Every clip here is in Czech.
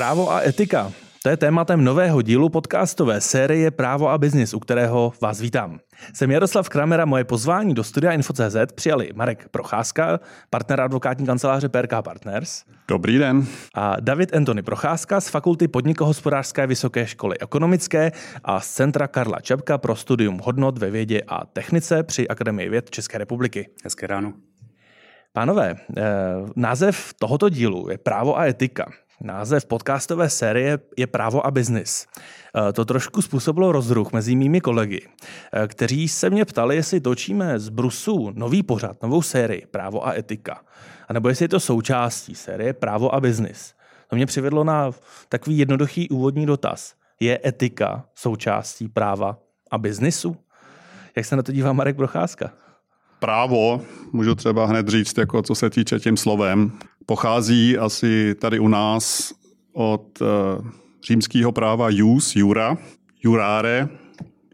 Právo a etika. To je tématem nového dílu podcastové série Právo a biznis, u kterého vás vítám. Jsem Jaroslav Kramera, moje pozvání do studia Info.cz přijali Marek Procházka, partner advokátní kanceláře PRK Partners. Dobrý den. A David Antony Procházka z Fakulty podnikohospodářské vysoké školy ekonomické a z Centra Karla Čepka pro studium hodnot ve vědě a technice při Akademii věd České republiky. Hezké ráno. Pánové, eh, název tohoto dílu je Právo a etika. Název podcastové série je Právo a biznis. Eh, to trošku způsobilo rozruch mezi mými kolegy, eh, kteří se mě ptali, jestli točíme z Brusu nový pořad, novou sérii Právo a etika, anebo jestli je to součástí série Právo a biznis. To mě přivedlo na takový jednoduchý úvodní dotaz. Je etika součástí práva a biznisu? Jak se na to dívá Marek Procházka? Právo, můžu třeba hned říct, jako co se týče tím slovem, pochází asi tady u nás od uh, římského práva jus, jura, jurare,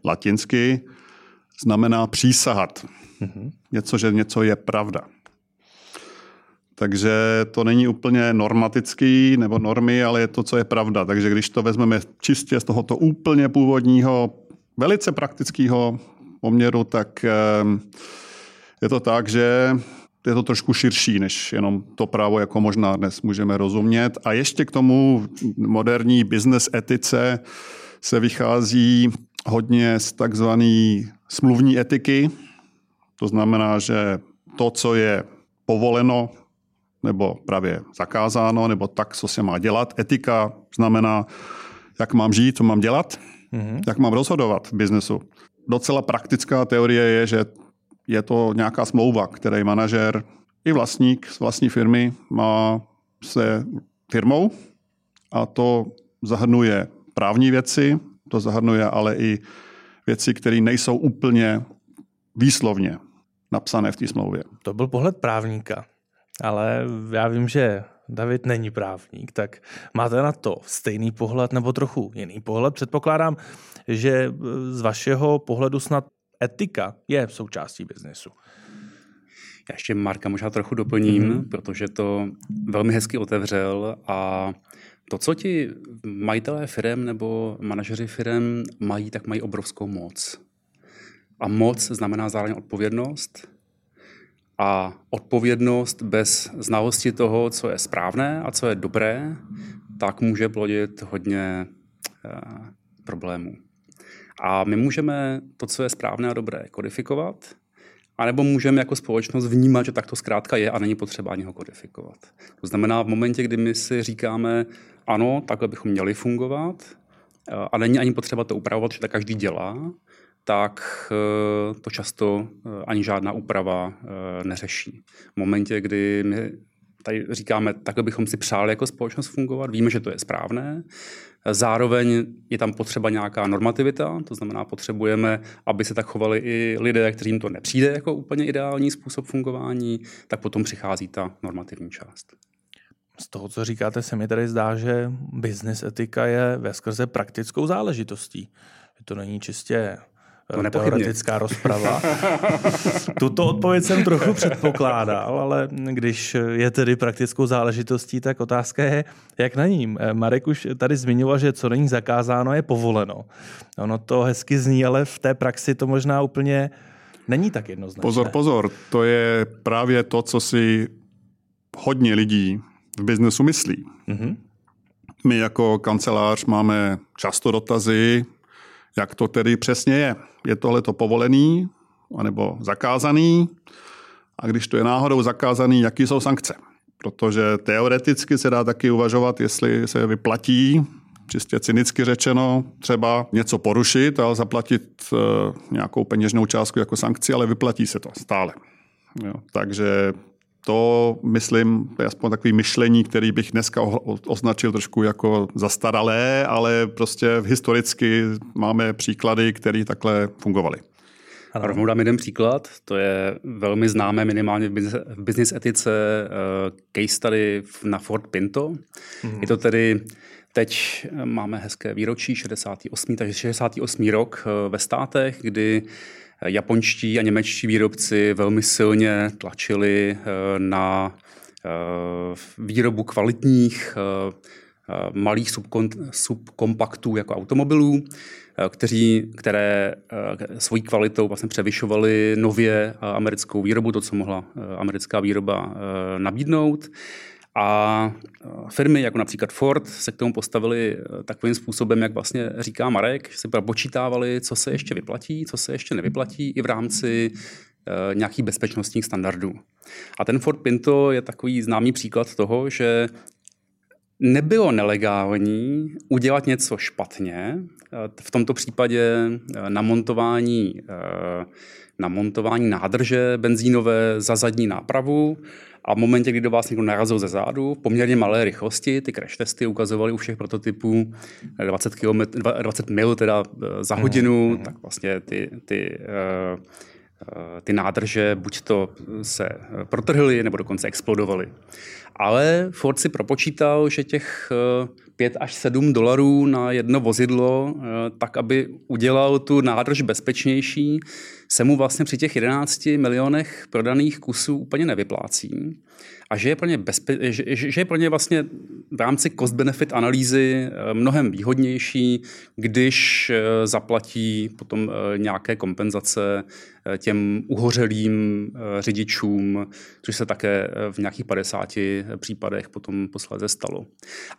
latinsky, znamená přísahat. Mm-hmm. Něco, že něco je pravda. Takže to není úplně normatický nebo normy, ale je to, co je pravda. Takže když to vezmeme čistě z tohoto úplně původního, velice praktického poměru, tak uh, je to tak, že je to trošku širší, než jenom to právo, jako možná dnes můžeme rozumět. A ještě k tomu moderní business etice se vychází hodně z takzvané smluvní etiky. To znamená, že to, co je povoleno nebo právě zakázáno, nebo tak, co se má dělat. Etika znamená, jak mám žít, co mám dělat, mm-hmm. jak mám rozhodovat v biznesu. Docela praktická teorie je, že je to nějaká smlouva, který manažer i vlastník z vlastní firmy má se firmou a to zahrnuje právní věci, to zahrnuje ale i věci, které nejsou úplně výslovně napsané v té smlouvě. To byl pohled právníka, ale já vím, že David není právník, tak máte na to stejný pohled nebo trochu jiný pohled? Předpokládám, že z vašeho pohledu snad etika je součástí biznesu. Já ještě Marka možná trochu doplním, mm-hmm. protože to velmi hezky otevřel a to, co ti majitelé firm nebo manažeři firm mají, tak mají obrovskou moc. A moc znamená zároveň odpovědnost. A odpovědnost bez znalosti toho, co je správné a co je dobré, tak může plodit hodně eh, problémů. A my můžeme to, co je správné a dobré, kodifikovat, anebo můžeme jako společnost vnímat, že tak to zkrátka je a není potřeba ani ho kodifikovat. To znamená, v momentě, kdy my si říkáme, ano, takhle bychom měli fungovat, eh, a není ani potřeba to upravovat, že tak každý dělá, tak eh, to často eh, ani žádná úprava neřeší. V momentě, kdy my tady říkáme, takhle bychom si přáli jako společnost fungovat, víme, že to je správné, Zároveň je tam potřeba nějaká normativita, to znamená, potřebujeme, aby se tak chovali i lidé, kterým to nepřijde jako úplně ideální způsob fungování, tak potom přichází ta normativní část. Z toho, co říkáte, se mi tady zdá, že business etika je ve skrze praktickou záležitostí. to není čistě to teoretická rozprava. Tuto odpověď jsem trochu předpokládal, ale když je tedy praktickou záležitostí, tak otázka je, jak na ním. Eh, Marek už tady zmiňoval, že co není zakázáno, je povoleno. Ono to hezky zní, ale v té praxi to možná úplně není tak jednoznačné. Pozor, pozor, to je právě to, co si hodně lidí v biznesu myslí. Mm-hmm. My jako kancelář máme často dotazy, jak to tedy přesně je. Je tohle to povolený anebo zakázaný? A když to je náhodou zakázaný, jaký jsou sankce? Protože teoreticky se dá taky uvažovat, jestli se vyplatí, čistě cynicky řečeno, třeba něco porušit a zaplatit uh, nějakou peněžnou částku jako sankci, ale vyplatí se to stále. Jo, takže to, myslím, je aspoň takový myšlení, který bych dneska označil trošku jako zastaralé, ale prostě historicky máme příklady, které takhle fungovaly. Ano. Rovnou dám jeden příklad, to je velmi známé minimálně v business, etice uh, case study na Ford Pinto. Mm. Je to tedy Teď máme hezké výročí 68. takže 68. rok eh, ve státech, kdy japonští a němečtí výrobci velmi silně tlačili eh, na eh, výrobu kvalitních, eh, malých subkompaktů jako automobilů, kteří, které svojí kvalitou vlastně převyšovaly nově americkou výrobu, to, co mohla americká výroba nabídnout. A firmy jako například Ford se k tomu postavili takovým způsobem, jak vlastně říká Marek, že si propočítávali, co se ještě vyplatí, co se ještě nevyplatí i v rámci nějakých bezpečnostních standardů. A ten Ford Pinto je takový známý příklad toho, že nebylo nelegální udělat něco špatně, v tomto případě namontování, namontování nádrže benzínové za zadní nápravu a v momentě, kdy do vás někdo narazil ze zádu, v poměrně malé rychlosti, ty crash testy ukazovaly u všech prototypů 20, km, 20 mil teda za hodinu, mm. tak vlastně ty, ty uh, Eh, ty nádrže buď to se protrhly, nebo dokonce explodovaly. Ale Ford si propočítal, že těch 5 eh, až 7 dolarů na jedno vozidlo, eh, tak aby udělal tu nádrž bezpečnější, se mu vlastně při těch 11 milionech prodaných kusů úplně nevyplácí. A že je pro ně, bezpe- že, že je pro ně vlastně v rámci cost-benefit analýzy eh, mnohem výhodnější, když zaplatí potom nějaké kompenzace těm uhořelým řidičům, což se také v nějakých 50 případech potom posléze stalo.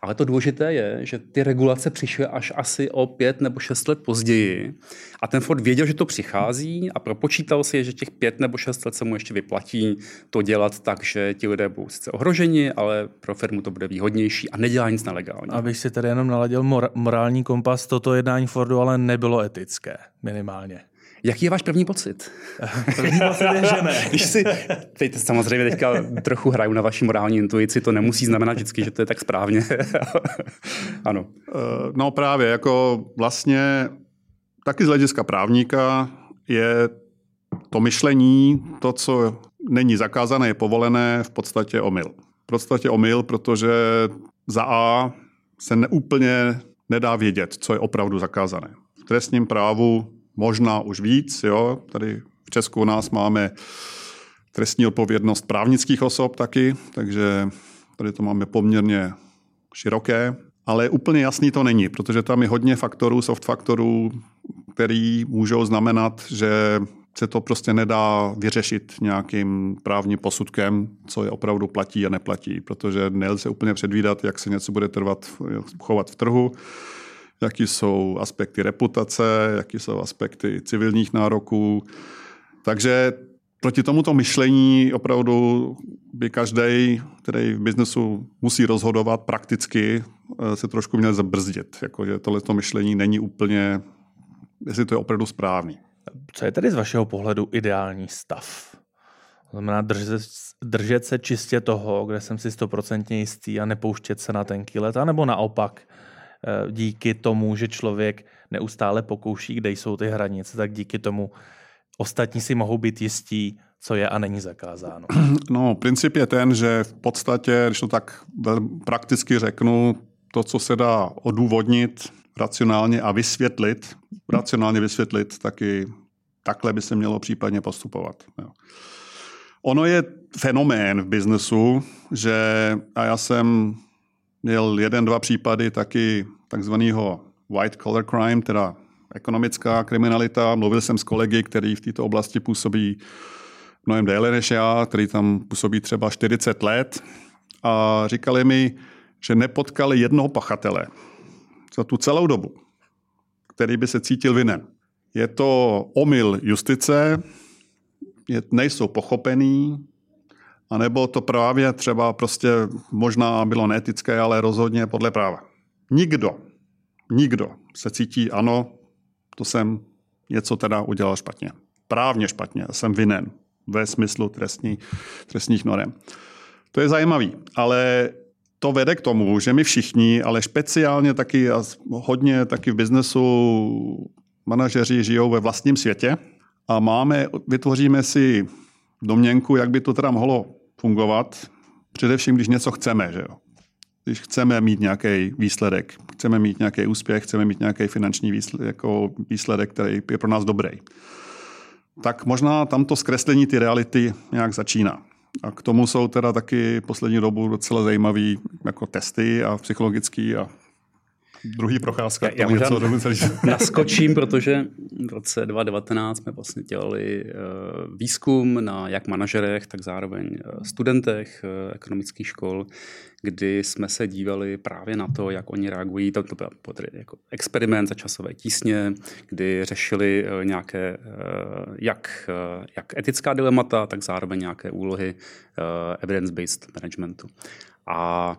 Ale to důležité je, že ty regulace přišly až asi o pět nebo šest let později a ten Ford věděl, že to přichází a propočítal si, že těch pět nebo šest let se mu ještě vyplatí to dělat tak, že ti lidé budou sice ohroženi, ale pro firmu to bude výhodnější a nedělá nic nelegálně. Abych si tady jenom naladil mor- morální kompas, toto jednání Fordu ale nebylo etické, minimálně. Jaký je váš první pocit? první pocit je, že ne. Když si, teď samozřejmě teďka trochu hraju na vaší morální intuici, to nemusí znamenat vždycky, že to je tak správně. ano. Eh, no právě, jako vlastně taky z hlediska právníka je to myšlení, to, co není zakázané, je povolené, v podstatě omyl. V podstatě omyl, protože za A se neúplně nedá vědět, co je opravdu zakázané. V trestním právu možná už víc, jo? tady v Česku u nás máme trestní odpovědnost právnických osob taky, takže tady to máme poměrně široké, ale úplně jasný to není, protože tam je hodně faktorů, soft faktorů, který můžou znamenat, že se to prostě nedá vyřešit nějakým právním posudkem, co je opravdu platí a neplatí, protože nelze úplně předvídat, jak se něco bude trvat, chovat v trhu, jaký jsou aspekty reputace, jaký jsou aspekty civilních nároků. Takže proti tomuto myšlení opravdu by každý, který v biznesu musí rozhodovat prakticky, se trošku měl zabrzdit. Jakože tohleto myšlení není úplně, jestli to je opravdu správný. Co je tedy z vašeho pohledu ideální stav? To znamená držet, držet se čistě toho, kde jsem si stoprocentně jistý a nepouštět se na tenký let, nebo naopak eh, díky tomu, že člověk neustále pokouší, kde jsou ty hranice, tak díky tomu ostatní si mohou být jistí, co je a není zakázáno. No, princip je ten, že v podstatě, když to tak prakticky řeknu, to, co se dá odůvodnit racionálně a vysvětlit, racionálně vysvětlit, taky takhle by se mělo případně postupovat. Jo. Ono je fenomén v biznesu, že a já jsem měl jeden, dva případy taky takzvaného white collar crime, teda ekonomická kriminalita. Mluvil jsem s kolegy, který v této oblasti působí mnohem déle než já, který tam působí třeba 40 let a říkali mi, že nepotkali jednoho pachatele za tu celou dobu, který by se cítil vinen. Je to omyl justice, je, nejsou pochopený, anebo to právě třeba prostě možná bylo neetické, ale rozhodně podle práva. Nikdo, nikdo se cítí, ano, to jsem něco teda udělal špatně. Právně špatně, jsem vinen ve smyslu trestní, trestních norem. To je zajímavý, ale to vede k tomu, že my všichni, ale speciálně taky a hodně taky v biznesu manažeři žijou ve vlastním světě a máme, vytvoříme si domněnku, jak by to teda mohlo fungovat, především, když něco chceme, že jo. Když chceme mít nějaký výsledek, chceme mít nějaký úspěch, chceme mít nějaký finanční výsledek, jako výsledek, který je pro nás dobrý. Tak možná tamto zkreslení ty reality nějak začíná. A k tomu jsou teda taky poslední dobu docela zajímavé jako testy a psychologický a druhý procházka. Já, já něco naskočím, protože v roce 2019 jsme vlastně dělali uh, výzkum na jak manažerech, tak zároveň uh, studentech uh, ekonomických škol, kdy jsme se dívali právě na to, jak oni reagují. To, to byl jako experiment za časové tísně, kdy řešili nějaké jak, jak etická dilemata, tak zároveň nějaké úlohy evidence-based managementu. A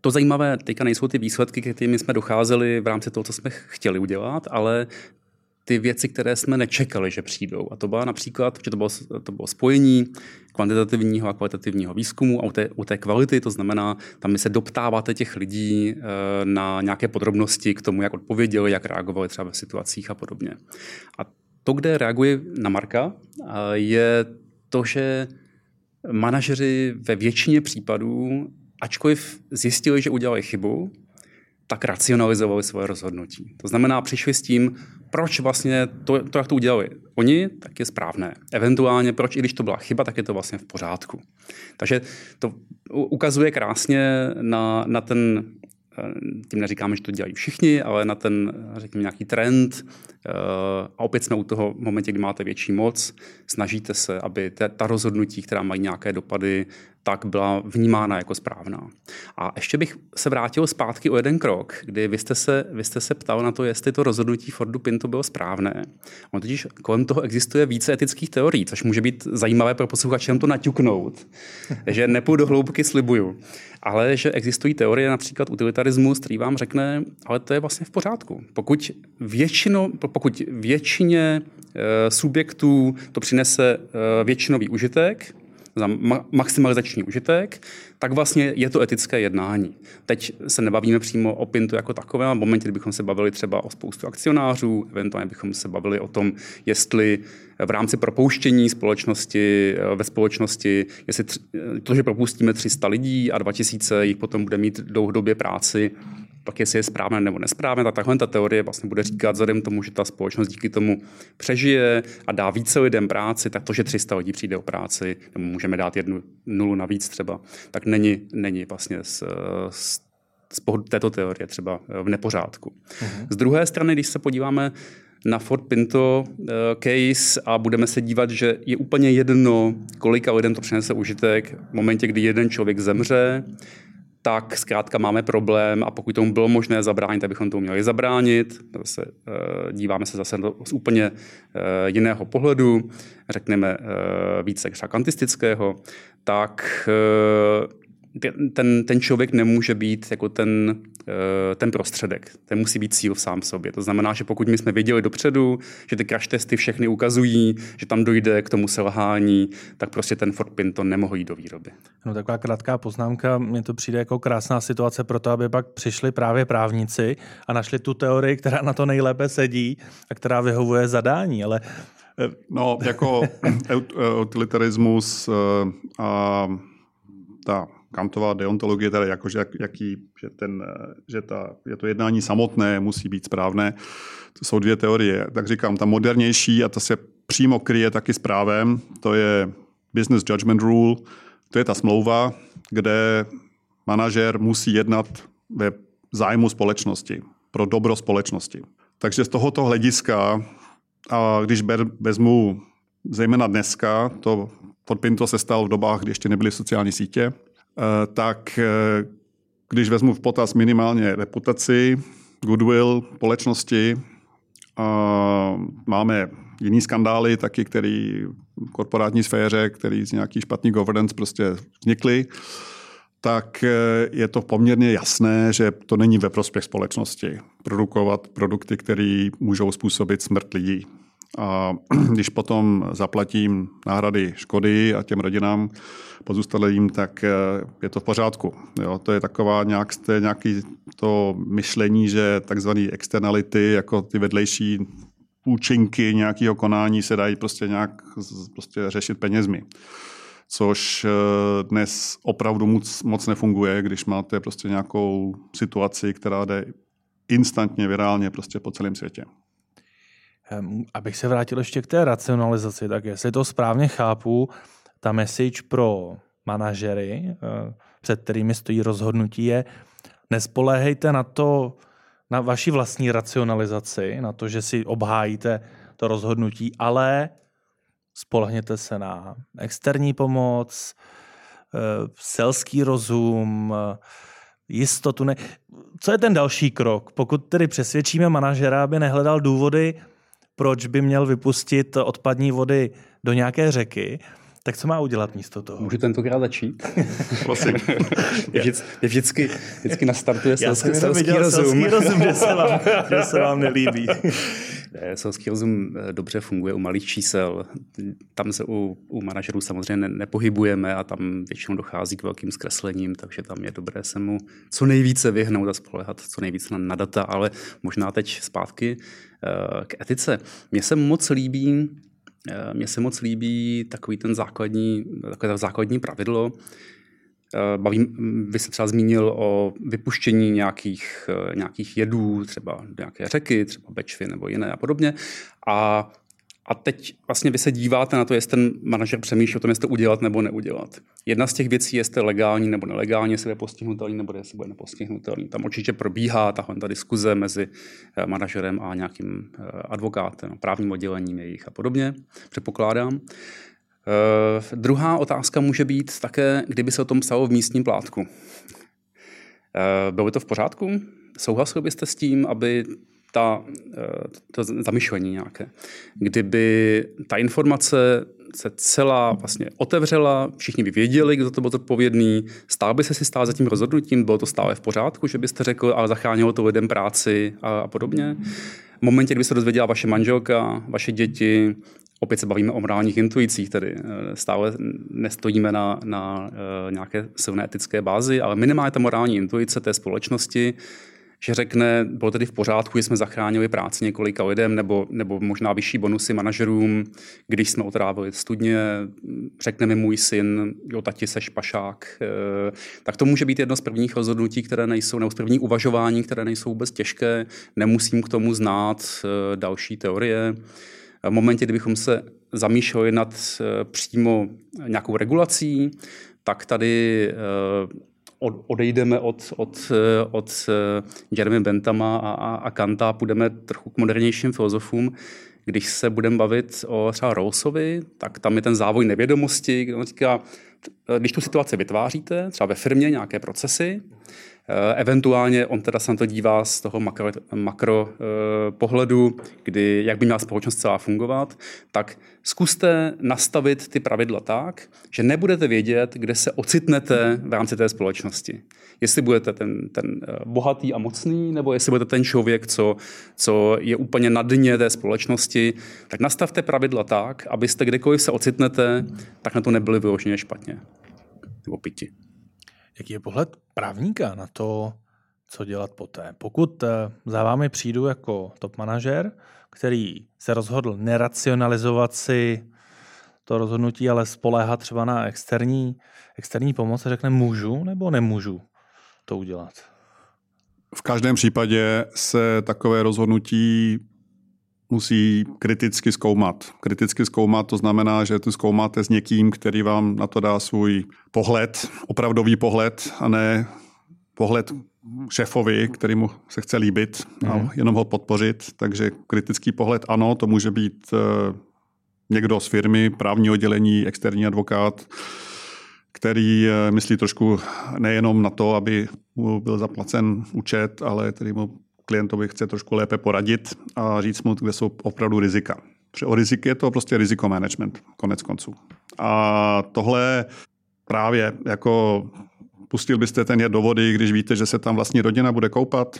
to zajímavé teďka nejsou ty výsledky, kterými jsme docházeli v rámci toho, co jsme chtěli udělat, ale ty věci, které jsme nečekali, že přijdou. A to byla například, že to bylo, to bylo spojení kvantitativního a kvalitativního výzkumu a u té, u té kvality, to znamená, tam se doptáváte těch lidí e, na nějaké podrobnosti k tomu, jak odpověděli, jak reagovali třeba v situacích a podobně. A to, kde reaguje na Marka, je to, že manažeři ve většině případů ačkoliv zjistili, že udělali chybu, tak racionalizovali svoje rozhodnutí. To znamená, přišli s tím, proč vlastně to, to, jak to udělali oni, tak je správné. Eventuálně, proč i když to byla chyba, tak je to vlastně v pořádku. Takže to ukazuje krásně na, na ten Eh, tím neříkáme, že to dělají všichni, ale na ten, řekněme, nějaký trend. Eh, a opět jsme u toho momentě, kdy máte větší moc, snažíte se, aby ta rozhodnutí, která mají nějaké dopady, tak byla vnímána jako správná. A ještě bych se vrátil zpátky o jeden krok, kdy vy jste se, vy jste se ptal na to, jestli to rozhodnutí Fordu Pinto bylo správné. On totiž kolem toho existuje více etických teorií, což může být zajímavé pro posluchače to naťuknout. že nepůjdu do hloubky, slibuju ale že existují teorie, například utilitarismus, který vám řekne, ale to je vlastně v pořádku. Pokud, většino, pokud většině e, subjektů to přinese e, většinový užitek, za maximalizační užitek, tak vlastně je to etické jednání. Teď se nebavíme přímo o Pintu jako takové, ale v momentě, kdybychom se bavili třeba o spoustu akcionářů, eventuálně bychom se bavili o tom, jestli v rámci propouštění společnosti, ve společnosti, jestli to, že propustíme 300 lidí a 2000 jich potom bude mít dlouhodobě práci, pak jestli je správné nebo nesprávné, tak takhle ta teorie vlastně bude říkat, vzhledem tomu, že ta společnost díky tomu přežije a dá více lidem práci, tak to, že 300 lidí přijde o práci, nebo můžeme dát jednu nulu navíc třeba, tak není, není vlastně z, z, z pohledu této teorie třeba v nepořádku. Uh-huh. Z druhé strany, když se podíváme na Ford Pinto uh, case a budeme se dívat, že je úplně jedno, kolika lidem to přinese užitek v momentě, kdy jeden člověk zemře, tak zkrátka máme problém a pokud tomu bylo možné zabránit, tak bychom tomu měli zabránit. Zase, uh, díváme se zase z úplně uh, jiného pohledu, řekněme uh, více kvantistického, tak ten, ten člověk nemůže být jako ten, eh, ten prostředek. Ten musí být cíl sám sobě. To znamená, že pokud my jsme věděli dopředu, že ty crash testy všechny ukazují, že tam dojde k tomu selhání, tak prostě ten Ford Pinto nemohl jít do výroby. No taková krátká poznámka, mně to přijde jako krásná situace pro to, aby pak přišli právě právníci a našli tu teorii, která na to nejlépe sedí a která vyhovuje zadání, ale eh, No, jako utilitarismus eh, a ta Kantová deontologie, teda jako, že, jak, jaký, že, ten, že ta, je to jednání samotné musí být správné. To jsou dvě teorie. Tak říkám, ta modernější, a ta se přímo kryje taky s právem, to je Business Judgment Rule, to je ta smlouva, kde manažer musí jednat ve zájmu společnosti, pro dobro společnosti. Takže z tohoto hlediska, a když vezmu zejména dneska, to Podpinto se stalo v dobách, kdy ještě nebyly sociální sítě, tak eh, když vezmu v potaz minimálně reputaci, goodwill společnosti, máme jiný skandály taky, který v korporátní sféře, který z nějaký špatný governance prostě vznikly, tak eh, je to poměrně jasné, že to není ve prospěch společnosti produkovat produkty, které můžou způsobit smrt lidí. A když potom zaplatím náhrady škody a těm rodinám pozůstalým, tak eh, je to v pořádku. Jo, to je taková nějak, to je nějaký to myšlení, že takzvané externality, jako ty vedlejší účinky nějakého konání se dají prostě nějak prostě řešit penězmi. Což eh, dnes opravdu moc, moc nefunguje, když máte prostě nějakou situaci, která jde instantně, virálně prostě po celém světě. Abych se vrátil ještě k té racionalizaci, tak jestli to správně chápu, ta message pro manažery, eh, před kterými stojí rozhodnutí, je nespoléhejte na to, na vaši vlastní racionalizaci, na to, že si obhájíte to rozhodnutí, ale spolehněte se na externí pomoc, eh, selský rozum, eh, jistotu. Ne... Co je ten další krok? Pokud tedy přesvědčíme manažera, aby nehledal důvody, proč by měl vypustit odpadní vody do nějaké řeky, tak co má udělat místo toho? Můžu tentokrát začít? Prosím. je, vždy, je vždycky, vždycky nastartuje selský, Já jsem selský rozum. Selský rozum, že se vám, že se vám nelíbí. Ne, selský rozum eh, dobře funguje u malých čísel. Tam se u, u manažerů samozřejmě ne, nepohybujeme a tam většinou dochází k velkým zkreslením, takže tam je dobré se mu co nejvíce vyhnout a spolehat co nejvíce na, na data, ale možná teď zpátky uh, k etice. Mně se moc líbí Eh, mně se moc líbí takový ten základní, takové základní pravidlo. Eh, Bavím, vy jste třeba zmínil o vypuštění nějakých, eh, nějakých jedů, třeba nějaké řeky, třeba Bečvy nebo jiné a podobně. A a teď vlastně vy se díváte na to, jestli ten manažer přemýšlí o tom, jestli to udělat nebo neudělat. Jedna z těch věcí je, jestli legální nebo nelegální, jestli je postihnutelný nebo jestli bude nepostihnutelný. Tam určitě probíhá tahle ta diskuze mezi eh, manažerem a nějakým eh, advokátem, právním oddělením jejich a podobně, předpokládám. Uh, druhá otázka může být také, kdyby se o tom psalo v místním plátku. Uh, bylo by to v pořádku? Souhlasil byste s tím, aby ta, eh, to zamyšlení nějaké. Kdyby ta informace se celá vlastně otevřela, všichni by věděli, kdo to byl odpovědný, stál by se si stál za tím rozhodnutím, bylo to stále v pořádku, že byste řekl, ale zachránilo to lidem práci a, a podobně. V momentě, kdy se dozvěděla vaše manželka, vaše děti, opět se bavíme o morálních intuicích, tedy eh, stále nestojíme na, na uh, nějaké silné etické bázi, ale minimálně ta morální intuice té společnosti že řekne, bylo tedy v pořádku, že jsme zachránili práci několika lidem, nebo, nebo možná vyšší bonusy manažerům, když jsme otrávili studně, řekne mi můj syn, jo, tati seš pašák, eh, tak to může být jedno z prvních rozhodnutí, které nejsou, nebo z první uvažování, které nejsou vůbec těžké, nemusím k tomu znát eh, další teorie. V momentě, kdybychom se zamýšleli nad eh, přímo nějakou regulací, tak tady odejdeme od, od, od Jeremy Bentama a, a, a Kanta a půjdeme trochu k modernějším filozofům. Když se budeme bavit o třeba Rawlsovi, tak tam je ten závoj nevědomosti, kde on říká, když tu situaci vytváříte, třeba ve firmě nějaké procesy, Eh, eventuálně on teda se na to dívá z toho makro, makro uh, pohledu, kdy jak by měla společnost celá fungovat, tak zkuste nastavit ty pravidla tak, že nebudete vědět, kde se ocitnete v rámci té společnosti. Jestli budete ten, ten eh, bohatý a mocný, nebo jestli budete ten člověk, co, co je úplně na dně té společnosti, tak nastavte pravidla tak, abyste kdekoliv se ocitnete, tak na to nebyli vyloženě špatně. Nebo piti. Jaký je pohled právníka na to, co dělat poté? Pokud eh, za vámi přijdu jako top manažer, který se rozhodl neracionalizovat si to rozhodnutí, ale spoléhat třeba na externí, externí pomoc a řekne můžu nebo nemůžu to udělat? V každém případě se takové rozhodnutí musí kriticky zkoumat. Kriticky zkoumat to znamená, že to zkoumáte s někým, který vám na to dá svůj pohled, opravdový pohled a ne pohled šéfovi, který mu se chce líbit a mhm. jenom ho podpořit. Takže kritický pohled ano, to může být eh, někdo z firmy, právní oddělení, externí advokát, který eh, myslí trošku nejenom na to, aby mu byl zaplacen účet, ale který mu klientovi chce trošku lépe poradit a říct mu, kde jsou opravdu rizika. Protože o riziky je to prostě riziko management, konec konců. A tohle právě jako pustil byste ten je do vody, když víte, že se tam vlastní rodina bude koupat,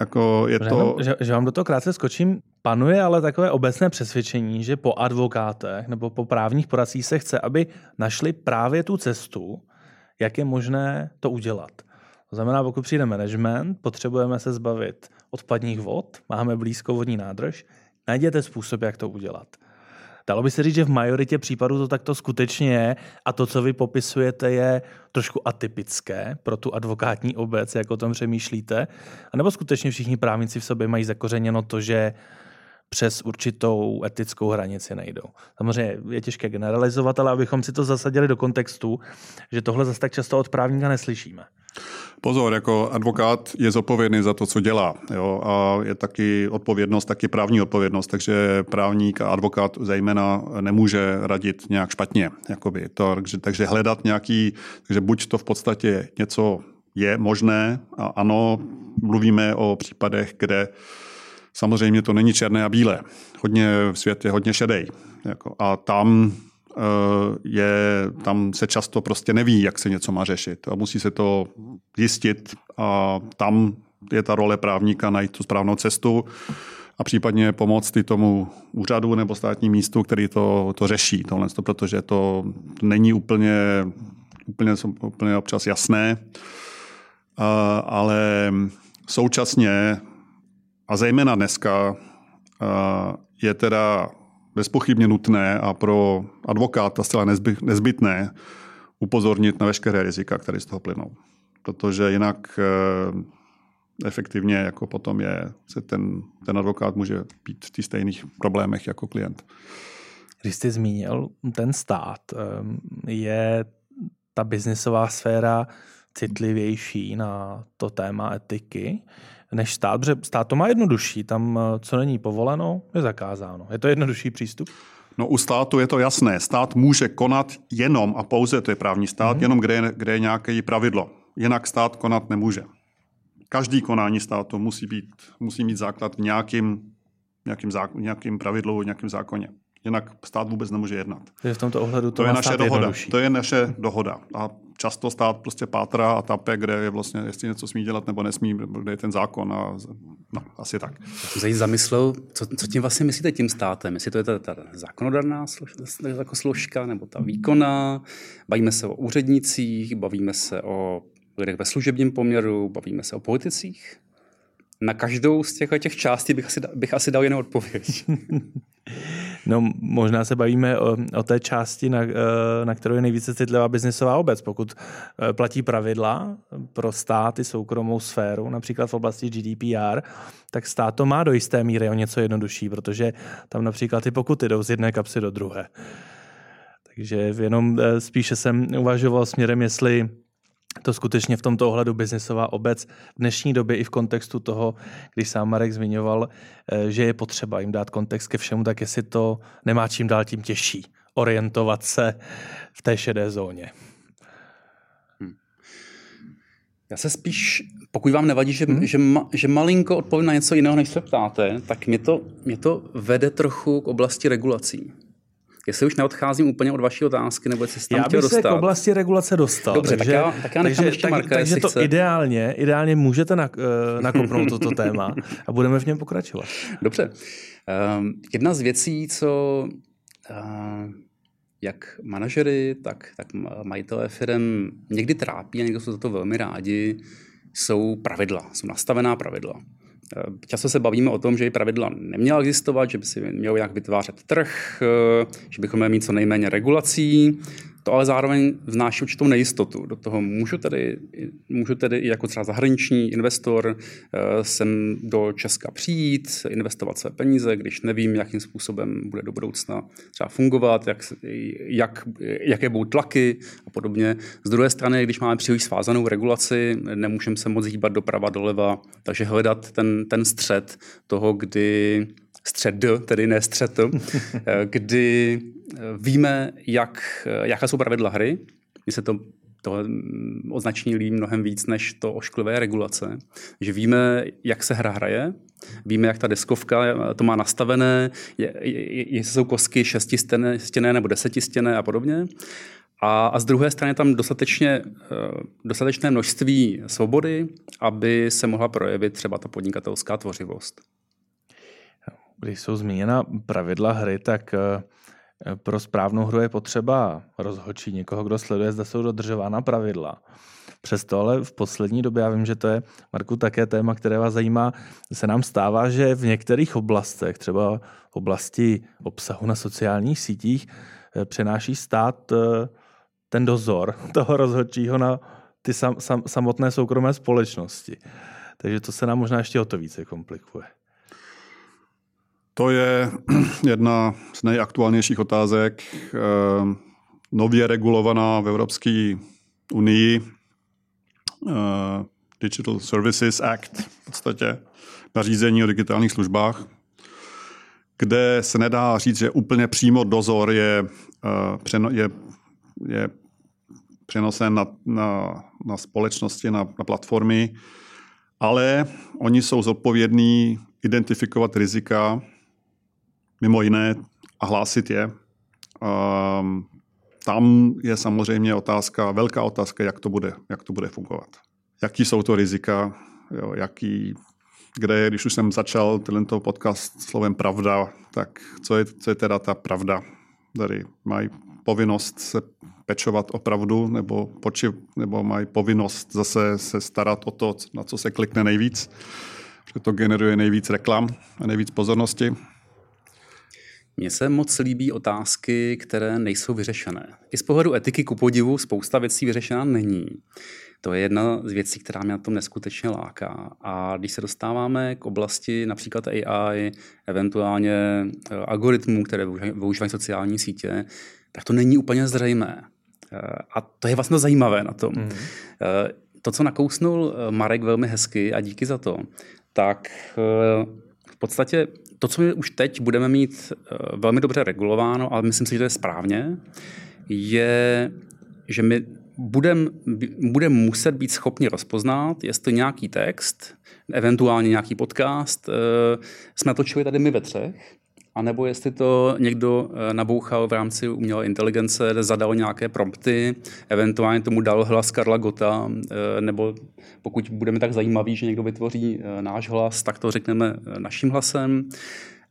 jako je to... Že, že vám do toho krátce skočím, panuje ale takové obecné přesvědčení, že po advokátech nebo po právních poradcích se chce, aby našli právě tu cestu, jak je možné to udělat. To znamená, pokud přijde management, potřebujeme se zbavit odpadních vod, máme blízko vodní nádrž, najděte způsob, jak to udělat. Dalo by se říct, že v majoritě případů to takto skutečně je a to, co vy popisujete, je trošku atypické pro tu advokátní obec, jak o tom přemýšlíte. A nebo skutečně všichni právníci v sobě mají zakořeněno to, že přes určitou etickou hranici nejdou. Samozřejmě je těžké generalizovat, ale abychom si to zasadili do kontextu, že tohle zase tak často od právníka neslyšíme. Pozor, jako advokát je zodpovědný za to, co dělá. Jo? A je taky odpovědnost, taky právní odpovědnost, takže právník a advokát zejména nemůže radit nějak špatně. Jakoby. To, takže, takže hledat nějaký, takže buď to v podstatě něco je možné a ano, mluvíme o případech, kde samozřejmě to není černé a bílé. Hodně, svět je hodně šedej. Jako, a tam Eh, je, tam se často prostě neví, jak se něco má řešit a musí se to jistit a tam je ta role právníka najít tu správnou cestu a případně pomoct i tomu úřadu nebo státní místu, který to, to řeší, tohle, protože to není úplně, úplně, úplně občas jasné, ale současně a zejména dneska je teda bezpochybně nutné a pro advokáta zcela nezbytné upozornit na veškeré rizika, které z toho plynou. Protože jinak eh, efektivně jako potom je, se ten, ten advokát může být v těch stejných problémech jako klient. Když jsi zmínil ten stát, eh, je ta biznisová sféra citlivější na to téma etiky než stát, protože stát to má jednodušší. Tam, eh, co není povoleno, je zakázáno. Je to jednodušší přístup? No u státu je to jasné. Stát může konat jenom a pouze, to je právní stát, mm-hmm. jenom kde je, kde je nějaké pravidlo. Jinak stát konat nemůže. Každý konání státu musí, být, musí mít základ v nějakým, nějakým, zá, nějakým pravidlu, nějakým zákoně. Jinak stát vůbec nemůže jednat. Takže v tomto ohledu to, to je naše dohoda. To je naše dohoda. A často stát prostě pátra a tape, kde je vlastně, jestli něco smí dělat nebo nesmí, kde je ten zákon a no, asi tak. Já jsem se zamyslel, co, co tím vlastně myslíte tím státem? Jestli to je ta, ta zákonodárná slož, jako složka nebo ta výkona, bavíme se o úřednicích, bavíme se o lidech ve služebním poměru, bavíme se o politicích? Na každou z těch, těch částí bych asi, bych asi dal jenom odpověď. No, možná se bavíme o, o té části, na, eh, na kterou je nejvíce citlivá biznisová obec. Pokud eh, platí pravidla pro stát i soukromou sféru, například v oblasti GDPR, tak stát to má do jisté míry o něco jednodušší, protože tam například ty pokuty jdou z jedné kapsy do druhé. Takže jenom eh, spíše jsem uvažoval směrem, jestli to skutečně v tomto ohledu biznisová obec v dnešní době i v kontextu toho, když sám Marek zmiňoval, eh, že je potřeba jim dát kontext ke všemu, tak jestli to nemá čím dál tím těžší orientovat se v té šedé zóně. Hmm. Já se spíš, pokud vám nevadí, že, hmm. že, ma, že malinko odpovím na něco jiného, než se ptáte, tak mě to, mě to vede trochu k oblasti regulací. Jestli už neodcházím úplně od vaší otázky, nebo jestli tam Já bych se k oblasti regulace dostal. Dobře, takže, tak já, tak já takže, ještě tak, Marka, Takže to chce. ideálně, ideálně můžete eh, nakopnout toto téma a budeme v něm pokračovat. Dobře. Um, jedna z věcí, co uh, jak manažery, tak, tak majitelé firm někdy trápí a někdo jsou za to velmi rádi, jsou pravidla, jsou nastavená pravidla. Eh, často se bavíme o tom, že i pravidla neměla existovat, že by si měl nějak vytvářet trh, eh, že bychom měli mít co nejméně regulací. To ale zároveň vznáší určitou nejistotu. Do toho můžu tedy, můžu tedy i jako třeba zahraniční investor eh, sem do Česka přijít, investovat své peníze, když nevím, jakým způsobem bude do budoucna třeba fungovat, jak, jak, jaké budou tlaky a podobně. Z druhé strany, když máme příliš svázanou regulaci, nemůžeme se moc hýbat doprava, doleva, takže hledat ten, ten střed toho, kdy střed, tedy ne střed, kdy víme, jak, jaká jsou pravidla hry. Mně se to to líbí mnohem víc než to ošklivé regulace. Že víme, jak se hra hraje, víme, jak ta deskovka to má nastavené, jestli jsou kostky šestistěné nebo desetistěné a podobně. A, a z druhé strany tam dostatečně, eh, dostatečné množství svobody, aby se mohla projevit třeba ta podnikatelská tvořivost. Když jsou zmíněna pravidla hry, tak eh, pro správnou hru je potřeba rozhodčí někoho, kdo sleduje, zda jsou dodržována pravidla. Přesto ale v poslední době, já vím, že to je, Marku, také téma, které vás zajímá, se nám stává, že v některých oblastech, třeba oblasti obsahu na sociálních sítích, eh, přenáší stát eh, ten dozor toho rozhodčího na ty sam, sam, samotné soukromé společnosti. Takže to se nám možná ještě o to více komplikuje. To je jedna z nejaktuálnějších otázek. Eh, nově regulovaná v Evropské unii eh, Digital Services Act, v podstatě nařízení o digitálních službách, kde se nedá říct, že úplně přímo dozor je, eh, je, je přenosen na, na, na společnosti, na, na platformy, ale oni jsou zodpovědní identifikovat rizika, mimo jiné, a hlásit je. Um, tam je samozřejmě otázka, velká otázka, jak to bude, jak to bude fungovat. Jaký jsou to rizika, jo, jaký, kde když už jsem začal tento podcast slovem pravda, tak co je, co je teda ta pravda? Tady mají povinnost se pečovat o pravdu, nebo, poči, nebo mají povinnost zase se starat o to, na co se klikne nejvíc, protože to generuje nejvíc reklam a nejvíc pozornosti. Mně se moc líbí otázky, které nejsou vyřešené. I z pohledu etiky ku podivu spousta věcí vyřešená není. To je jedna z věcí, která mě na tom neskutečně láká. A když se dostáváme k oblasti například AI, eventuálně eh, algoritmů, které využívají sociální sítě, tak to není úplně zřejmé. Eh, a to je vlastně zajímavé na tom. Mm. To, co nakousnul Marek velmi hezky a díky za to, tak v podstatě to, co my už teď budeme mít velmi dobře regulováno, ale myslím si, že to je správně, je, že my budeme budem muset být schopni rozpoznat, jestli nějaký text, eventuálně nějaký podcast, jsme točili tady my ve třech, anebo jestli to někdo eh, nabouchal v rámci umělé inteligence, zadal nějaké prompty, eventuálně tomu dal hlas Karla Gota, eh, nebo pokud budeme tak zajímaví, že někdo vytvoří eh, náš hlas, tak to řekneme naším hlasem.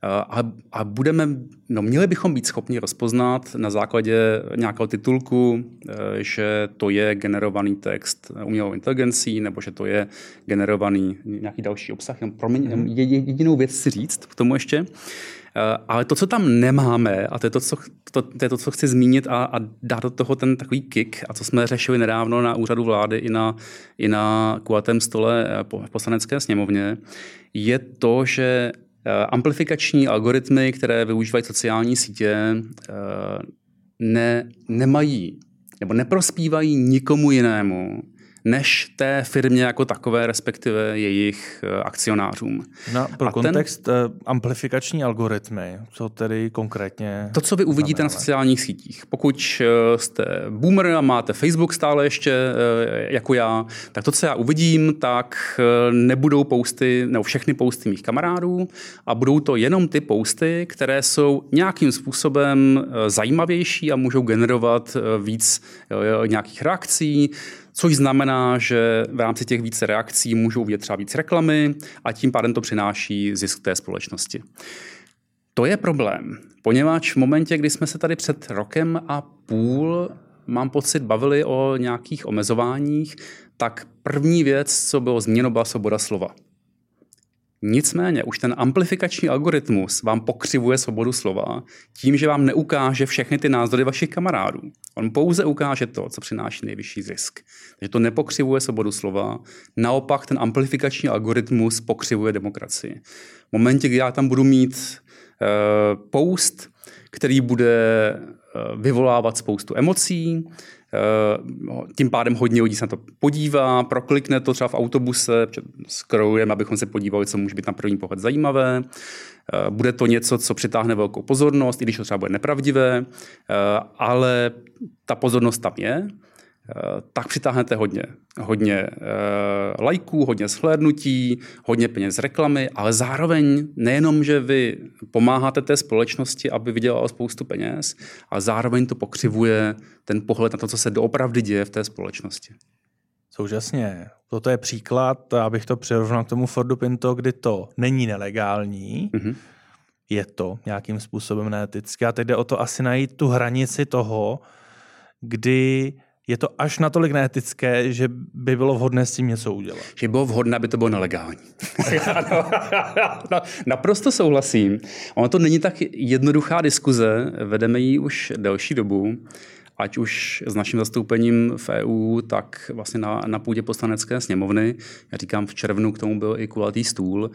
A, a budeme, no měli bychom být schopni rozpoznat na základě nějakého titulku, že to je generovaný text umělou inteligencí, nebo že to je generovaný nějaký další obsah. Promiň, mhm. jedinou věc si říct k tomu ještě, ale to, co tam nemáme, a to je to, co, to, to, je to, co chci zmínit a, a dát do toho ten takový kick, a co jsme řešili nedávno na úřadu vlády i na, i na kulatém stole eh, v poslanecké sněmovně, je to, že eh, amplifikační algoritmy, které využívají sociální sítě, ne, nemají nebo neprospívají nikomu jinému, než té firmě jako takové, respektive jejich eh, akcionářům. No, pro A kontext ten, eh, amplifikační algoritmy, co tedy konkrétně? To, co vy uvidíte znamená. na sociálních sítích. Pokud eh, jste boomer a máte Facebook stále ještě jako já, tak to, co já uvidím, tak nebudou posty, nebo všechny posty mých kamarádů a budou to jenom ty posty, které jsou nějakým způsobem zajímavější a můžou generovat víc nějakých reakcí, což znamená, že v rámci těch více reakcí můžou vidět třeba víc reklamy a tím pádem to přináší zisk té společnosti. To je problém, poněvadž v momentě, kdy jsme se tady před rokem a půl, mám pocit, bavili o nějakých omezováních, tak první věc, co bylo změno, byla svoboda slova. Nicméně už ten amplifikační algoritmus vám pokřivuje svobodu slova tím, že vám neukáže všechny ty názory vašich kamarádů. On pouze ukáže to, co přináší nejvyšší zisk. Takže to nepokřivuje svobodu slova, naopak ten amplifikační algoritmus pokřivuje demokracii. V momentě, kdy já tam budu mít uh, post, který bude uh, vyvolávat spoustu emocí, Eh, tím pádem hodně lidí se na to podívá, proklikne to třeba v autobuse, scrollujeme, abychom se podívali, co může být na první pohled zajímavé. Eh, bude to něco, co přitáhne velkou pozornost, i když to třeba bude nepravdivé, eh, ale ta pozornost tam je tak přitáhnete hodně, hodně uh, lajků, hodně shlédnutí, hodně peněz z reklamy, ale zároveň nejenom, že vy pomáháte té společnosti, aby vydělala spoustu peněz, ale zároveň to pokřivuje ten pohled na to, co se doopravdy děje v té společnosti. Současně. Toto je příklad, abych to přirovnal k tomu Fordu Pinto, kdy to není nelegální, mm-hmm. je to nějakým způsobem neetické. A teď jde o to asi najít tu hranici toho, kdy je to až natolik neetické, že by bylo vhodné s tím něco udělat. Že bylo vhodné, aby to bylo nelegální. no, naprosto souhlasím. Ono to není tak jednoduchá diskuze, vedeme ji už delší dobu ať už s naším zastoupením v EU, tak vlastně na, na půdě poslanecké sněmovny. Já říkám, v červnu k tomu byl i kulatý stůl.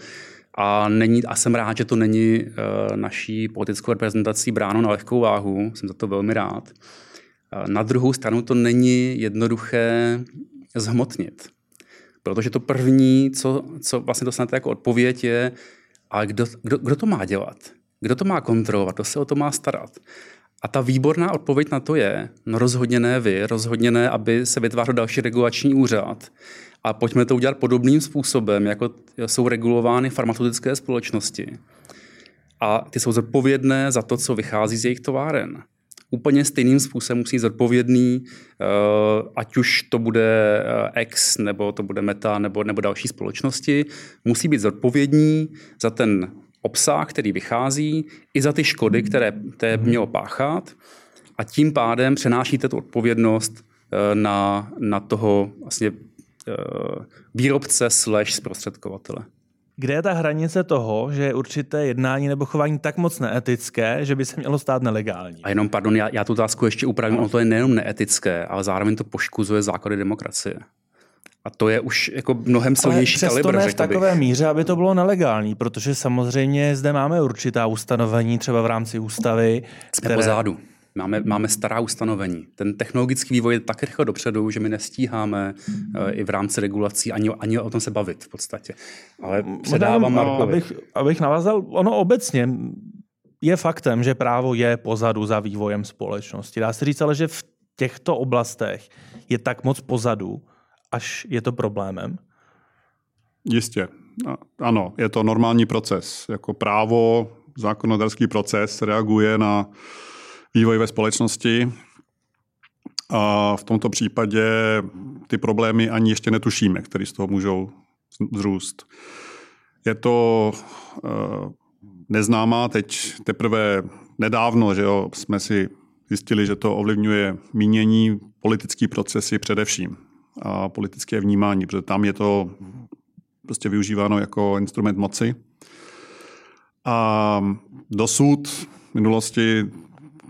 A, není, a jsem rád, že to není uh, naší politickou reprezentací bráno na lehkou váhu. Jsem za to velmi rád. Uh, na druhou stranu to není jednoduché zhmotnit. Protože to první, co, co vlastně dostanete jako odpověď, je, a kdo, kdo, kdo to má dělat? Kdo to má kontrolovat? Kdo se o to má starat? A ta výborná odpověď na to je, no rozhodně ne vy, rozhodně ne, aby se vytvářel další regulační úřad. A pojďme to udělat podobným způsobem, jako jsou regulovány farmaceutické společnosti. A ty jsou zodpovědné za to, co vychází z jejich továren. Úplně stejným způsobem musí být zodpovědný, eh, ať už to bude eh, X, nebo to bude Meta, nebo, nebo další společnosti, musí být zodpovědní za ten obsah, který vychází, i za ty škody, které, které mělo páchat. A tím pádem přenášíte tu odpovědnost eh, na, na toho vlastně výrobce slash zprostředkovatele. Kde je ta hranice toho, že je určité jednání nebo chování tak moc neetické, že by se mělo stát nelegální? A jenom, pardon, já, já tu otázku ještě upravím, ono to je nejenom neetické, ale zároveň to poškuzuje základy demokracie. A to je už jako mnohem silnější ale kalibr. ne v takové bych. míře, aby to bylo nelegální, protože samozřejmě zde máme určitá ustanovení, třeba v rámci ústavy. Které... pozadu. Máme, máme stará ustanovení. Ten technologický vývoj je tak rychle dopředu, že my nestíháme uh, i v rámci regulací ani, ani o tom se bavit v podstatě. Ale předávám Markovi. Abych, abych navázal, ono obecně je faktem, že právo je pozadu za vývojem společnosti. Dá se říct ale, že v těchto oblastech je tak moc pozadu, až je to problémem? Jistě. Ano, je to normální proces. Jako právo, zákonodárský proces reaguje na vývoj ve společnosti. A v tomto případě ty problémy ani ještě netušíme, které z toho můžou zrůst. Je to uh, neznámá, teď teprve nedávno, že jo, jsme si zjistili, že to ovlivňuje mínění, politické procesy především a politické vnímání, protože tam je to prostě využíváno jako instrument moci. A dosud v minulosti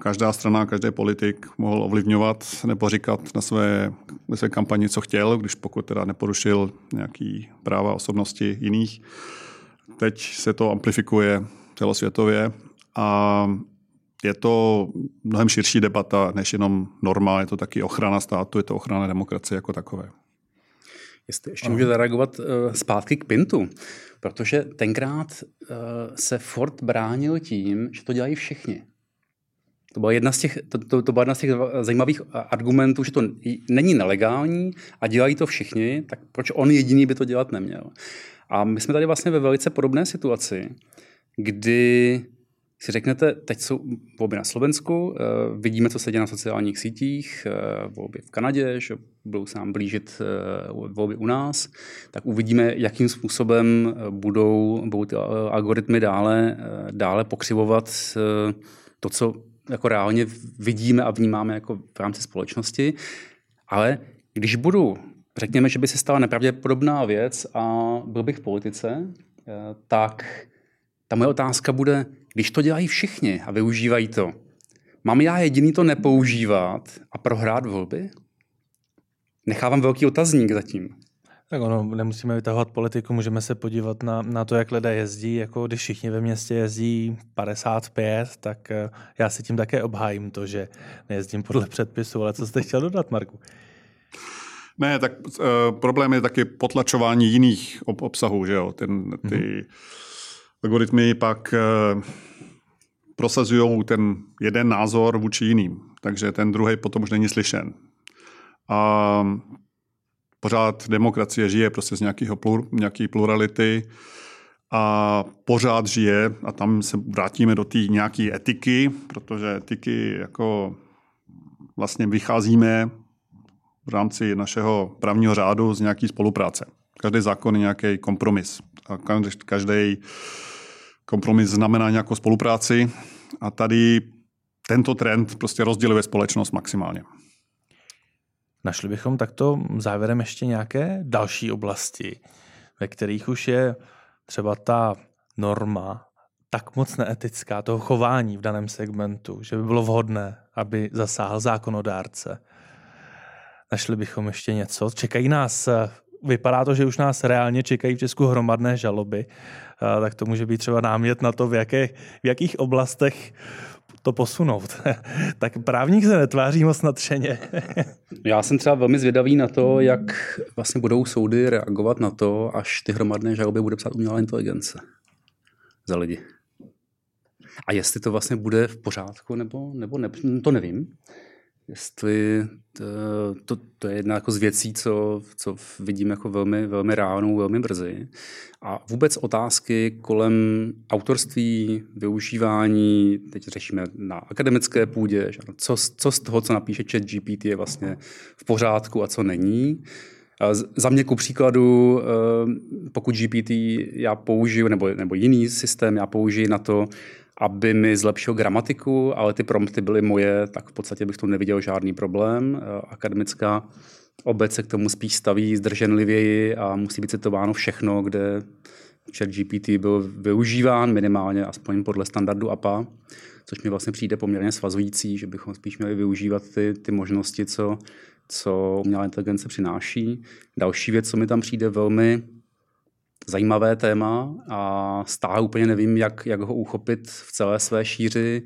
každá strana, každý politik mohl ovlivňovat nebo říkat na své, na své kampani, co chtěl, když pokud teda neporušil nějaký práva osobnosti jiných. Teď se to amplifikuje celosvětově a je to mnohem širší debata než jenom norma, je to taky ochrana státu, je to ochrana demokracie jako takové. Jestli ještě můžu zareagovat uh, zpátky k Pintu, protože tenkrát uh, se Ford bránil tím, že to dělají všichni. To byla jedna z těch, to, to, to byla jedna z těch zajímavých argumentů, že to není nelegální a dělají to všichni, tak proč on jediný by to dělat neměl? A my jsme tady vlastně ve velice podobné situaci, kdy si řeknete, teď jsou volby na Slovensku, eh, vidíme, co se děje na sociálních sítích, eh, volby v Kanadě, že budou se nám blížit eh, volby u nás, tak uvidíme, jakým způsobem budou, budou ty algoritmy dále, dále pokřivovat to, co jako reálně vidíme a vnímáme jako v rámci společnosti. Ale když budu, řekněme, že by se stala nepravděpodobná věc a byl bych v politice, eh, tak ta moje otázka bude, když to dělají všichni a využívají to, mám já jediný to nepoužívat a prohrát volby? Nechávám velký otazník zatím. Tak ono, nemusíme vytahovat politiku, můžeme se podívat na, na to, jak lidé jezdí. Jako když všichni ve městě jezdí 55, tak eh, já si tím také obhájím to, že nejezdím podle předpisu. Ale co jste chtěl dodat, Marku? Ne, tak uh, problém je taky potlačování jiných ob- obsahů, že jo? Ten, ty mm-hmm. algoritmy pak uh, prosazují ten jeden názor vůči jiným, takže ten druhý potom už není slyšen. A pořád demokracie žije prostě z nějakého plur, nějaký plurality a pořád žije a tam se vrátíme do té nějaké etiky, protože etiky jako vlastně vycházíme v rámci našeho právního řádu z nějaké spolupráce. Každý zákon je nějaký kompromis. A každý kompromis znamená nějakou spolupráci a tady tento trend prostě rozděluje společnost maximálně. Našli bychom takto závěrem ještě nějaké další oblasti, ve kterých už je třeba ta norma tak moc neetická, toho chování v daném segmentu, že by bylo vhodné, aby zasáhl zákonodárce. Našli bychom ještě něco. Čekají nás, vypadá to, že už nás reálně čekají v Česku hromadné žaloby, tak to může být třeba námět na to, v, jaké, v jakých oblastech to posunout. tak právník se netváří moc nadšeně. Já jsem třeba velmi zvědavý na to, jak vlastně budou soudy reagovat na to, až ty hromadné žaloby bude psát umělá inteligence za lidi. A jestli to vlastně bude v pořádku, nebo, nebo ne, to nevím. Jestli to, to, to je jedna jako z věcí, co, co vidím jako velmi, velmi reálnou, velmi brzy. A vůbec otázky kolem autorství, využívání, teď řešíme na akademické půdě, že co, co z toho, co napíše chat GPT, je vlastně v pořádku a co není. Za mě ku příkladu, eh, pokud GPT já použiju, nebo, nebo jiný systém já použiji na to, aby mi zlepšil gramatiku, ale ty prompty byly moje, tak v podstatě bych tu neviděl žádný problém. Eh, akademická obec se k tomu spíš staví zdrženlivěji a musí být citováno všechno, kde chat GPT byl využíván minimálně, aspoň podle standardu APA, což mi vlastně přijde poměrně svazující, že bychom spíš měli využívat ty, ty možnosti, co, co umělá inteligence přináší. Další věc, co mi tam přijde velmi zajímavé téma a stále úplně nevím, jak, jak ho uchopit v celé své šíři.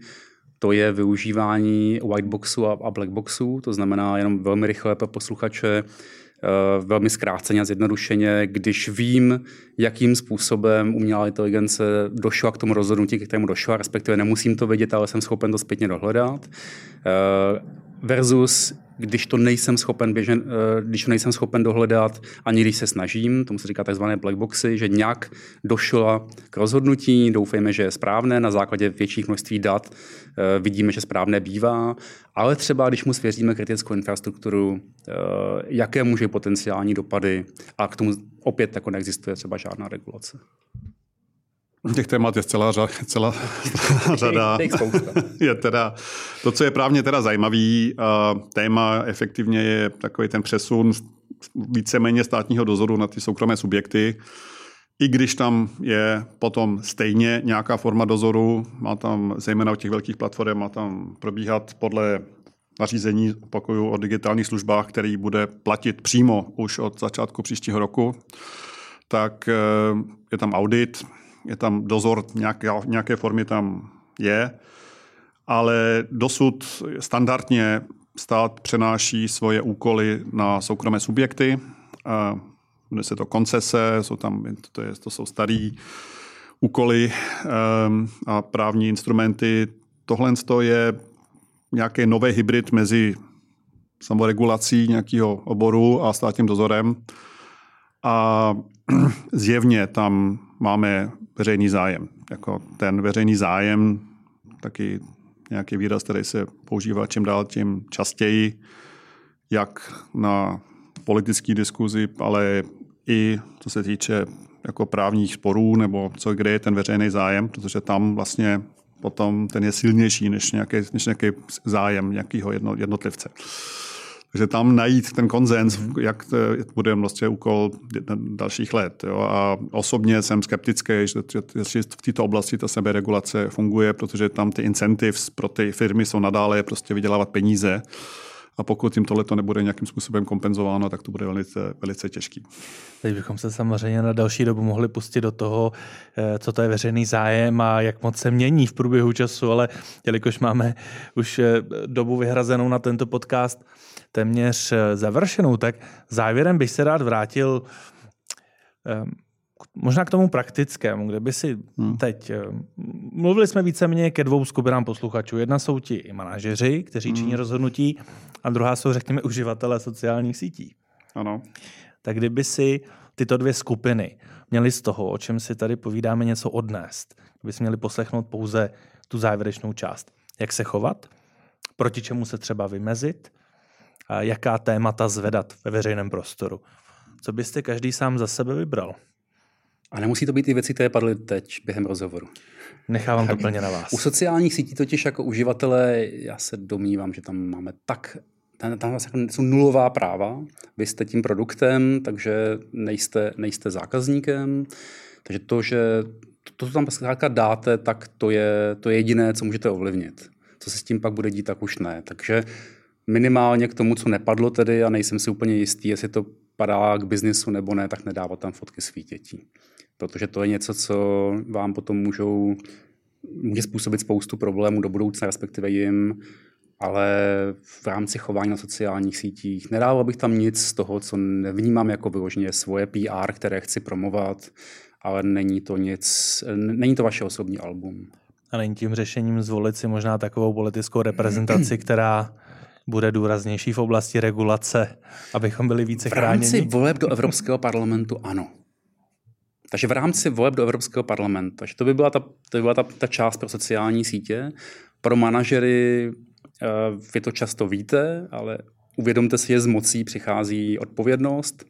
To je využívání whiteboxu a, a blackboxu, to znamená jenom velmi rychle pro posluchače, eh, velmi zkráceně a zjednodušeně, když vím, jakým způsobem umělá inteligence došla k tomu rozhodnutí, k kterému došla, respektive nemusím to vědět, ale jsem schopen to zpětně dohledat, eh, versus když to nejsem schopen běžen, eh, když to nejsem schopen dohledat, ani když se snažím, tomu se říká tzv. blackboxy, že nějak došla k rozhodnutí, doufejme, že je správné, na základě větších množství dat eh, vidíme, že správné bývá, ale třeba když mu svěříme kritickou infrastrukturu, eh, jaké může potenciální dopady a k tomu opět jako neexistuje třeba žádná regulace. Těch témat je celá, celá řada. je teda, to, co je právně teda zajímavý, téma efektivně je takový ten přesun víceméně státního dozoru na ty soukromé subjekty. I když tam je potom stejně nějaká forma dozoru, má tam zejména u těch velkých platform, má tam probíhat podle nařízení, opakuju, o digitálních službách, který bude platit přímo už od začátku příštího roku, tak eh, je tam audit, je tam dozor, nějaké, nějaké formy tam je, ale dosud standardně stát přenáší svoje úkoly na soukromé subjekty. Jmenuje se to koncese, jsou tam, to, je, to jsou staré úkoly um, a právní instrumenty. Tohle je nějaký nový hybrid mezi samoregulací nějakého oboru a státním dozorem. A zjevně tam máme veřejný zájem. Jako ten veřejný zájem, taky nějaký výraz, který se používá čím dál tím častěji, jak na politické diskuzi, ale i co se týče jako právních sporů, nebo co, kde je ten veřejný zájem, protože tam vlastně potom ten je silnější než nějaký, než nějaký zájem nějakého jednotlivce. Takže tam najít ten konzens, jak to bude vlastně úkol dalších let. Jo. A osobně jsem skeptický, že, že v této oblasti ta seberegulace funguje, protože tam ty incentives pro ty firmy jsou nadále prostě vydělávat peníze. A pokud jim tohle to nebude nějakým způsobem kompenzováno, tak to bude velice, velice těžký. Teď bychom se samozřejmě na další dobu mohli pustit do toho, eh, co to je veřejný zájem a jak moc se mění v průběhu času, ale jelikož máme už eh, dobu vyhrazenou na tento podcast, téměř eh, završenou, tak závěrem bych se rád vrátil ehm, možná k tomu praktickému, kde by si hmm. teď... Eh, mluvili jsme víceméně ke dvou skupinám posluchačů. Jedna jsou ti manažeři, kteří hmm. činí rozhodnutí, a druhá jsou, řekněme, uživatelé sociálních sítí. Ano. Tak kdyby si tyto dvě skupiny měli z toho, o čem si tady povídáme, něco odnést, kdyby si měli poslechnout pouze tu závěrečnou část. Jak se chovat, proti čemu se třeba vymezit, jaká témata zvedat ve veřejném prostoru. Co byste každý sám za sebe vybral? A nemusí to být i věci, které padly teď během rozhovoru. Nechávám to plně na vás. U sociálních sítí totiž jako uživatelé, já se domnívám, že tam máme tak tam, tam jsou nulová práva. Vy jste tím produktem, takže nejste, nejste zákazníkem. Takže to, že to, co tam zkrátka dáte, tak to je, to je jediné, co můžete ovlivnit. Co se s tím pak bude dít, tak už ne. Takže minimálně k tomu, co nepadlo tedy, a nejsem si úplně jistý, jestli to padá k biznisu nebo ne, tak nedávat tam fotky svých dětí. Protože to je něco, co vám potom můžou, může způsobit spoustu problémů do budoucna, respektive jim, ale v rámci chování na sociálních sítích nedával bych tam nic z toho, co nevnímám jako vyloženě svoje PR, které chci promovat, ale není to nic, není to vaše osobní album. A není tím řešením zvolit si možná takovou politickou reprezentaci, která bude důraznější v oblasti regulace, abychom byli více chráněni? V rámci voleb do Evropského parlamentu ano. Takže v rámci voleb do Evropského parlamentu. Takže to by byla ta, to by byla ta, ta část pro sociální sítě. Pro manažery eh, vy to často víte, ale uvědomte si, že z mocí přichází odpovědnost.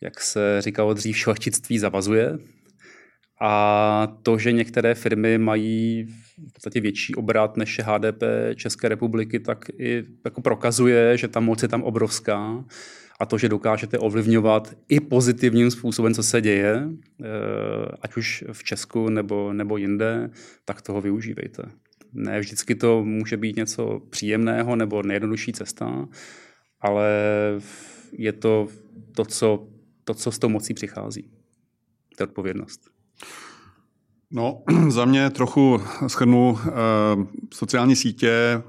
Jak se říkalo dřív, šlechtictví zavazuje. A to, že některé firmy mají v podstatě větší obrat než je HDP České republiky, tak i jako prokazuje, že ta moc je tam obrovská a to, že dokážete ovlivňovat i pozitivním způsobem, co se děje, eh, ať už v Česku nebo, nebo jinde, tak toho využívejte. Ne vždycky to může být něco příjemného nebo nejjednodušší cesta, ale je to to, co, to, co s tou mocí přichází. To je odpovědnost. No, za mě trochu schrnu, eh, sociální sítě,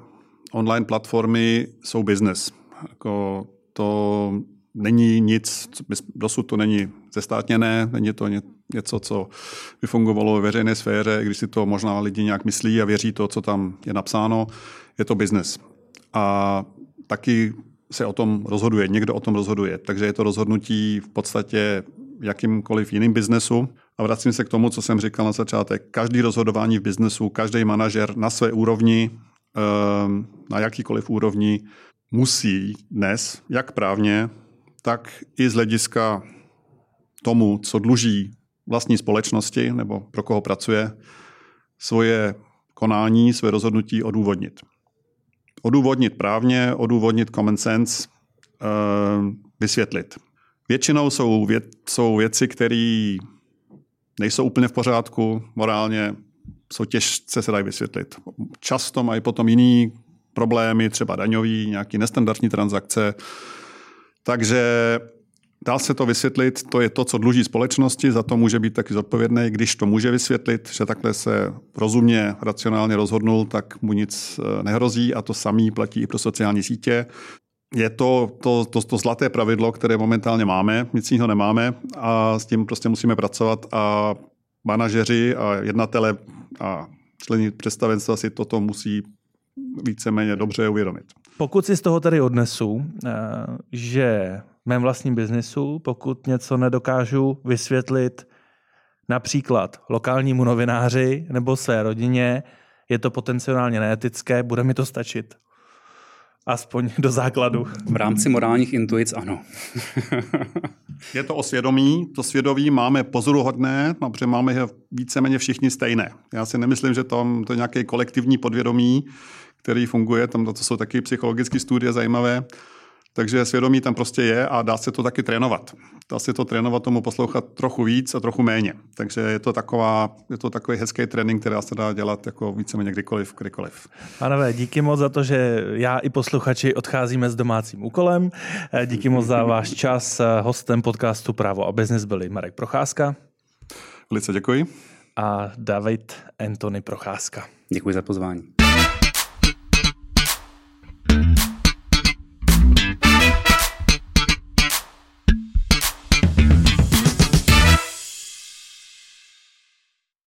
online platformy jsou business. Jako to není nic, dosud to není zestátněné, není to něco, co by fungovalo ve veřejné sféře, když si to možná lidi nějak myslí a věří to, co tam je napsáno, je to business. A taky se o tom rozhoduje, někdo o tom rozhoduje, takže je to rozhodnutí v podstatě jakýmkoliv jiným biznesu. A vracím se k tomu, co jsem říkal na začátek. Každý rozhodování v biznesu, každý manažer na své úrovni, ehm, na jakýkoliv úrovni, musí dnes, jak právně, tak i z hlediska tomu, co dluží vlastní společnosti nebo pro koho pracuje, svoje konání, své rozhodnutí odůvodnit. Odůvodnit právně, odůvodnit common sense, ehm, vysvětlit. Většinou jsou, věc, jsou věci, které nejsou úplně v pořádku, morálně jsou těžce se dají vysvětlit. Často mají potom jiný problémy, třeba daňový, nějaký nestandardní transakce. Takže dá se to vysvětlit, to je to, co dluží společnosti, za to může být taky zodpovědný, když to může vysvětlit, že takhle se rozumně, racionálně rozhodnul, tak mu nic eh, nehrozí a to samý platí i pro sociální sítě je to, to, to, to zlaté pravidlo, které momentálně máme, nic jiného nemáme a s tím prostě musíme pracovat a manažeři a jednatele a členi představenstva si toto musí víceméně dobře uvědomit. Pokud si z toho tady odnesu, eh, že v mém vlastním biznisu, pokud něco nedokážu vysvětlit například lokálnímu novináři nebo své rodině, je to potenciálně neetické, bude mi to stačit. Aspoň do základu. V rámci morálních intuic ano. je to o svědomí. To svědomí máme pozoruhodné, protože máme je víceméně všichni stejné. Já si nemyslím, že tam to je nějaké kolektivní podvědomí, který funguje. Tam to jsou taky psychologické studie zajímavé. Takže svědomí tam prostě je a dá se to taky trénovat. Dá se to trénovat tomu poslouchat trochu víc a trochu méně. Takže je to, taková, je to takový hezký trénink, který se dá dělat jako víceméně kdykoliv, kdykoliv. Pánové, díky moc za to, že já i posluchači odcházíme s domácím úkolem. Díky moc za váš čas. Hostem podcastu Právo a biznis byli Marek Procházka. Velice děkuji. A David Anthony Procházka. Děkuji za pozvání.